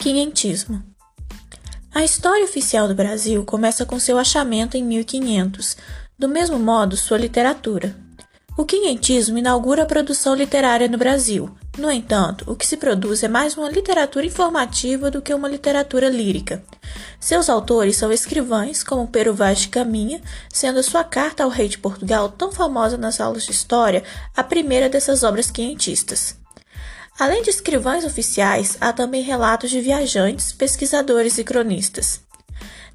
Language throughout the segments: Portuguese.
Quinhentismo A história oficial do Brasil começa com seu achamento em 1500, do mesmo modo sua literatura. O quinhentismo inaugura a produção literária no Brasil. No entanto, o que se produz é mais uma literatura informativa do que uma literatura lírica. Seus autores são escrivães, como Pero Vaz de Caminha, sendo sua Carta ao Rei de Portugal tão famosa nas aulas de história, a primeira dessas obras quinhentistas. Além de escrivães oficiais, há também relatos de viajantes, pesquisadores e cronistas.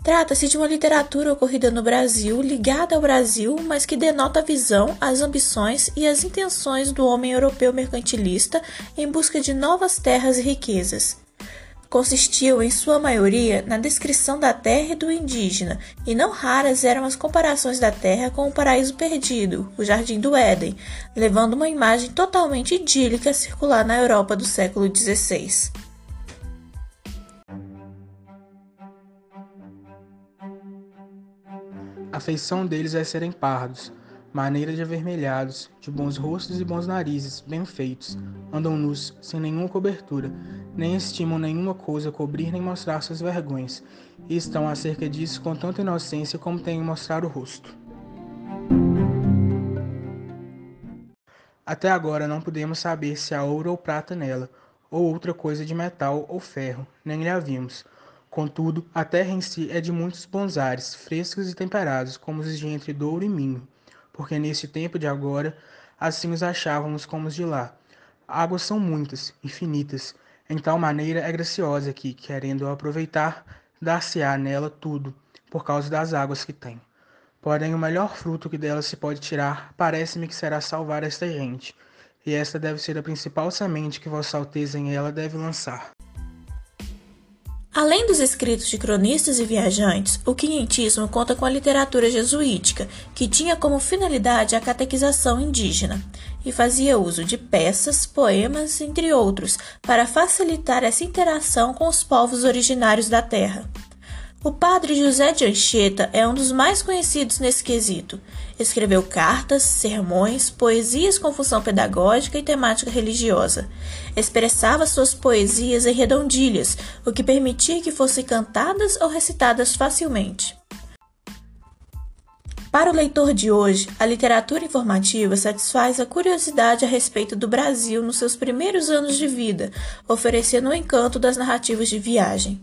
Trata-se de uma literatura ocorrida no Brasil, ligada ao Brasil, mas que denota a visão, as ambições e as intenções do homem europeu mercantilista em busca de novas terras e riquezas consistiu, em sua maioria, na descrição da terra e do indígena, e não raras eram as comparações da terra com o paraíso perdido, o jardim do Éden, levando uma imagem totalmente idílica a circular na Europa do século XVI. A feição deles é serem pardos, maneira de avermelhados, de bons rostos e bons narizes, bem feitos, andam nus, sem nenhuma cobertura, nem estimam nenhuma coisa cobrir nem mostrar suas vergonhas, e estão acerca disso com tanta inocência como têm mostrar o rosto. Até agora não podemos saber se há ouro ou prata nela, ou outra coisa de metal ou ferro, nem lhe a vimos. Contudo, a terra em si é de muitos bons ares, frescos e temperados, como os de entre Douro e Minho porque nesse tempo de agora assim os achávamos como os de lá. Águas são muitas, infinitas, em tal maneira é graciosa que, querendo aproveitar, dar-se-á nela tudo, por causa das águas que tem. Porém, o melhor fruto que dela se pode tirar, parece-me que será salvar esta gente, e esta deve ser a principal semente que Vossa Alteza em ela deve lançar. Além dos escritos de cronistas e viajantes, o quinhentismo conta com a literatura jesuítica, que tinha como finalidade a catequização indígena, e fazia uso de peças, poemas, entre outros, para facilitar essa interação com os povos originários da terra. O padre José de Anchieta é um dos mais conhecidos nesse quesito. Escreveu cartas, sermões, poesias com função pedagógica e temática religiosa. Expressava suas poesias em redondilhas, o que permitia que fossem cantadas ou recitadas facilmente. Para o leitor de hoje, a literatura informativa satisfaz a curiosidade a respeito do Brasil nos seus primeiros anos de vida, oferecendo o encanto das narrativas de viagem.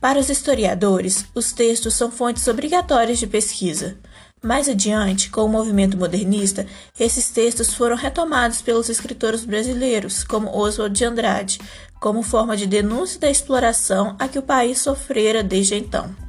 Para os historiadores, os textos são fontes obrigatórias de pesquisa. Mais adiante, com o movimento modernista, esses textos foram retomados pelos escritores brasileiros, como Oswald de Andrade, como forma de denúncia da exploração a que o país sofrera desde então.